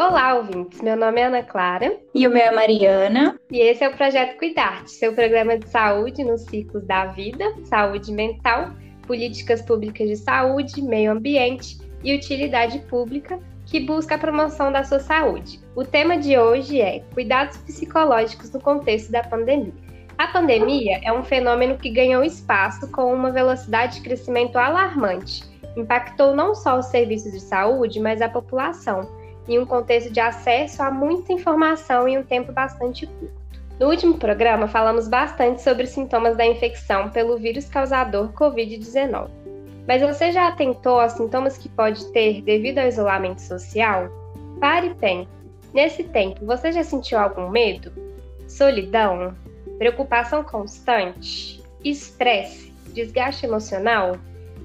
Olá, ouvintes. Meu nome é Ana Clara. E o meu é Mariana. E esse é o Projeto Cuidar, seu programa de saúde nos ciclos da vida, saúde mental, políticas públicas de saúde, meio ambiente e utilidade pública, que busca a promoção da sua saúde. O tema de hoje é Cuidados psicológicos no contexto da pandemia. A pandemia é um fenômeno que ganhou espaço com uma velocidade de crescimento alarmante. Impactou não só os serviços de saúde, mas a população em um contexto de acesso a muita informação em um tempo bastante curto. No último programa, falamos bastante sobre os sintomas da infecção pelo vírus causador Covid-19. Mas você já atentou aos sintomas que pode ter devido ao isolamento social? Pare e pense. Nesse tempo, você já sentiu algum medo? Solidão? Preocupação constante? Estresse? Desgaste emocional?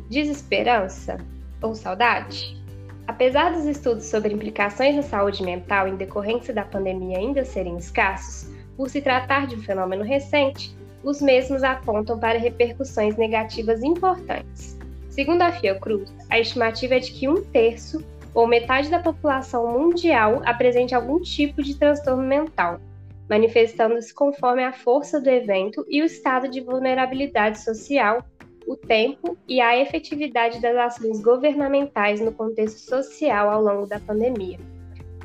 Desesperança? Ou saudade? Apesar dos estudos sobre implicações na saúde mental em decorrência da pandemia ainda serem escassos, por se tratar de um fenômeno recente, os mesmos apontam para repercussões negativas importantes. Segundo a Fiocruz, a estimativa é de que um terço ou metade da população mundial apresente algum tipo de transtorno mental, manifestando-se conforme a força do evento e o estado de vulnerabilidade social o tempo e a efetividade das ações governamentais no contexto social ao longo da pandemia.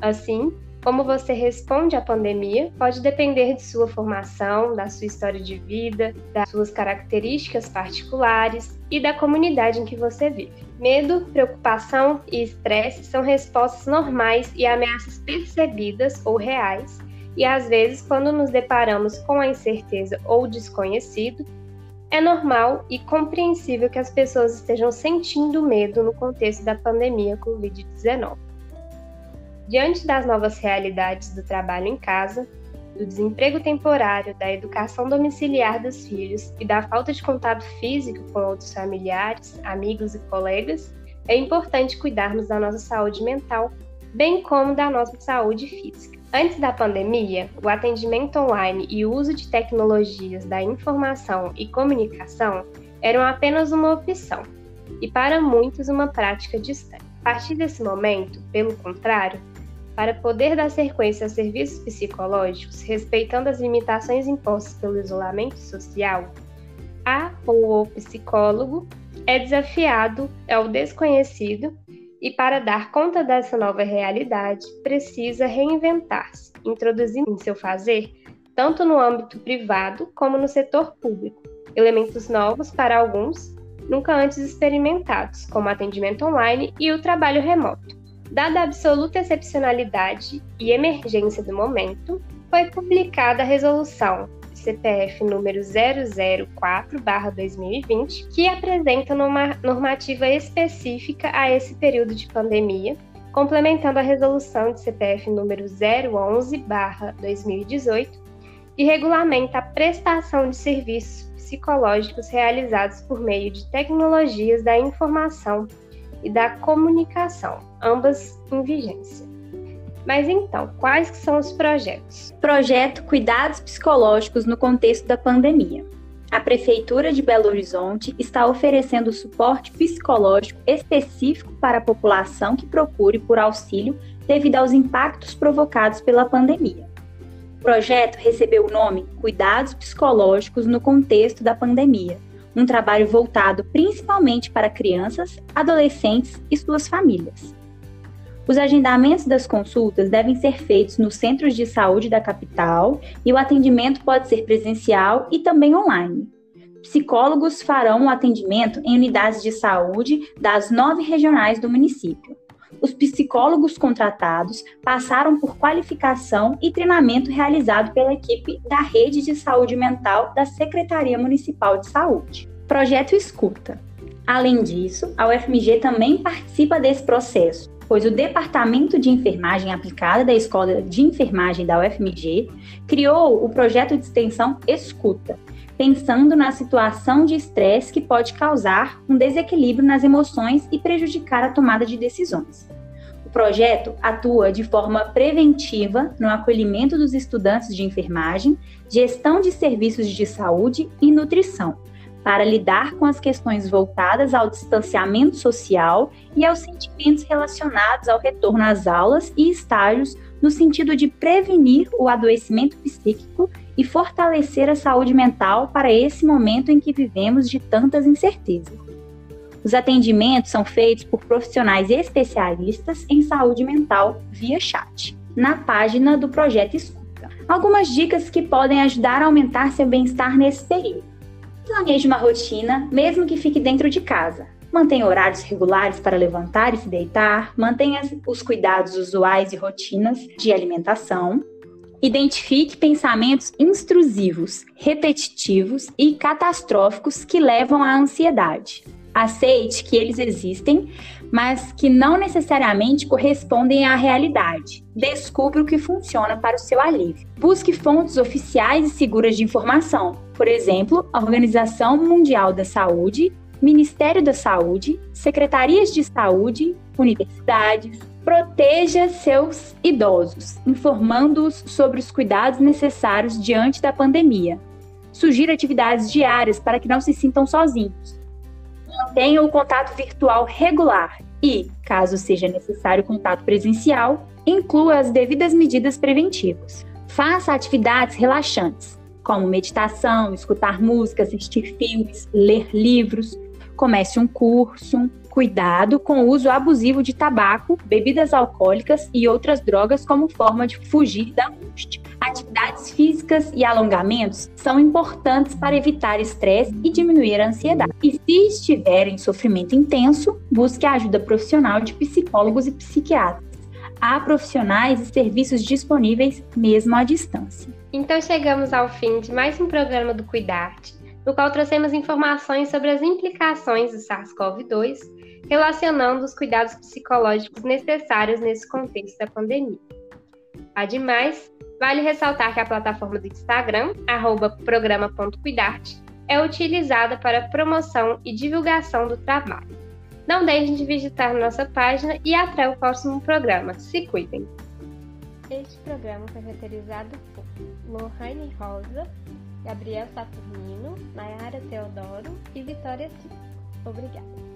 Assim, como você responde à pandemia pode depender de sua formação, da sua história de vida, das suas características particulares e da comunidade em que você vive. Medo, preocupação e estresse são respostas normais e ameaças percebidas ou reais, e às vezes, quando nos deparamos com a incerteza ou desconhecido, é normal e compreensível que as pessoas estejam sentindo medo no contexto da pandemia Covid-19. Diante das novas realidades do trabalho em casa, do desemprego temporário, da educação domiciliar dos filhos e da falta de contato físico com outros familiares, amigos e colegas, é importante cuidarmos da nossa saúde mental, bem como da nossa saúde física. Antes da pandemia, o atendimento online e o uso de tecnologias da informação e comunicação eram apenas uma opção, e para muitos uma prática distante. A partir desse momento, pelo contrário, para poder dar sequência a serviços psicológicos respeitando as limitações impostas pelo isolamento social, a ou o psicólogo é desafiado ao desconhecido e para dar conta dessa nova realidade, precisa reinventar-se, introduzindo em seu fazer, tanto no âmbito privado como no setor público, elementos novos para alguns, nunca antes experimentados, como atendimento online e o trabalho remoto. Dada a absoluta excepcionalidade e emergência do momento, foi publicada a resolução CPF número 004/2020, que apresenta uma normativa específica a esse período de pandemia, complementando a resolução de CPF número 011/2018, que regulamenta a prestação de serviços psicológicos realizados por meio de tecnologias da informação e da comunicação, ambas em vigência. Mas então, quais são os projetos? Projeto Cuidados Psicológicos no contexto da pandemia. A Prefeitura de Belo Horizonte está oferecendo suporte psicológico específico para a população que procure por auxílio devido aos impactos provocados pela pandemia. O projeto recebeu o nome Cuidados Psicológicos no contexto da pandemia, um trabalho voltado principalmente para crianças, adolescentes e suas famílias. Os agendamentos das consultas devem ser feitos nos centros de saúde da capital e o atendimento pode ser presencial e também online. Psicólogos farão o atendimento em unidades de saúde das nove regionais do município. Os psicólogos contratados passaram por qualificação e treinamento realizado pela equipe da Rede de Saúde Mental da Secretaria Municipal de Saúde. Projeto Escuta. Além disso, a UFMG também participa desse processo, pois o Departamento de Enfermagem Aplicada da Escola de Enfermagem da UFMG criou o projeto de extensão Escuta, pensando na situação de estresse que pode causar um desequilíbrio nas emoções e prejudicar a tomada de decisões. O projeto atua de forma preventiva no acolhimento dos estudantes de enfermagem, gestão de serviços de saúde e nutrição, para lidar com as questões voltadas ao distanciamento social e aos sentimentos relacionados ao retorno às aulas e estágios no sentido de prevenir o adoecimento psíquico e fortalecer a saúde mental para esse momento em que vivemos de tantas incertezas. Os atendimentos são feitos por profissionais especialistas em saúde mental via chat, na página do Projeto Escuta. Algumas dicas que podem ajudar a aumentar seu bem-estar nesse período. Planeje uma rotina, mesmo que fique dentro de casa. Mantenha horários regulares para levantar e se deitar, mantenha os cuidados usuais e rotinas de alimentação. Identifique pensamentos intrusivos, repetitivos e catastróficos que levam à ansiedade. Aceite que eles existem, mas que não necessariamente correspondem à realidade. Descubra o que funciona para o seu alívio. Busque fontes oficiais e seguras de informação, por exemplo, a Organização Mundial da Saúde, Ministério da Saúde, secretarias de saúde, universidades. Proteja seus idosos, informando-os sobre os cuidados necessários diante da pandemia. Sugira atividades diárias para que não se sintam sozinhos mantenha o contato virtual regular e, caso seja necessário contato presencial, inclua as devidas medidas preventivas. Faça atividades relaxantes, como meditação, escutar música, assistir filmes, ler livros. Comece um curso. Cuidado com o uso abusivo de tabaco, bebidas alcoólicas e outras drogas como forma de fugir da angústia. Atividades físicas e alongamentos são importantes para evitar estresse e diminuir a ansiedade. E se estiver em sofrimento intenso, busque a ajuda profissional de psicólogos e psiquiatras. Há profissionais e serviços disponíveis mesmo à distância. Então chegamos ao fim de mais um programa do Cuidarte, no qual trouxemos informações sobre as implicações do SARS-CoV-2 relacionando os cuidados psicológicos necessários nesse contexto da pandemia. Ademais, vale ressaltar que a plataforma do Instagram, programa.cuidarte, é utilizada para promoção e divulgação do trabalho. Não deixem de visitar nossa página e até o próximo programa. Se cuidem! Este programa foi roteirizado por Lohane Rosa, Gabriel Saturnino, Nayara Teodoro e Vitória Silva. Obrigada.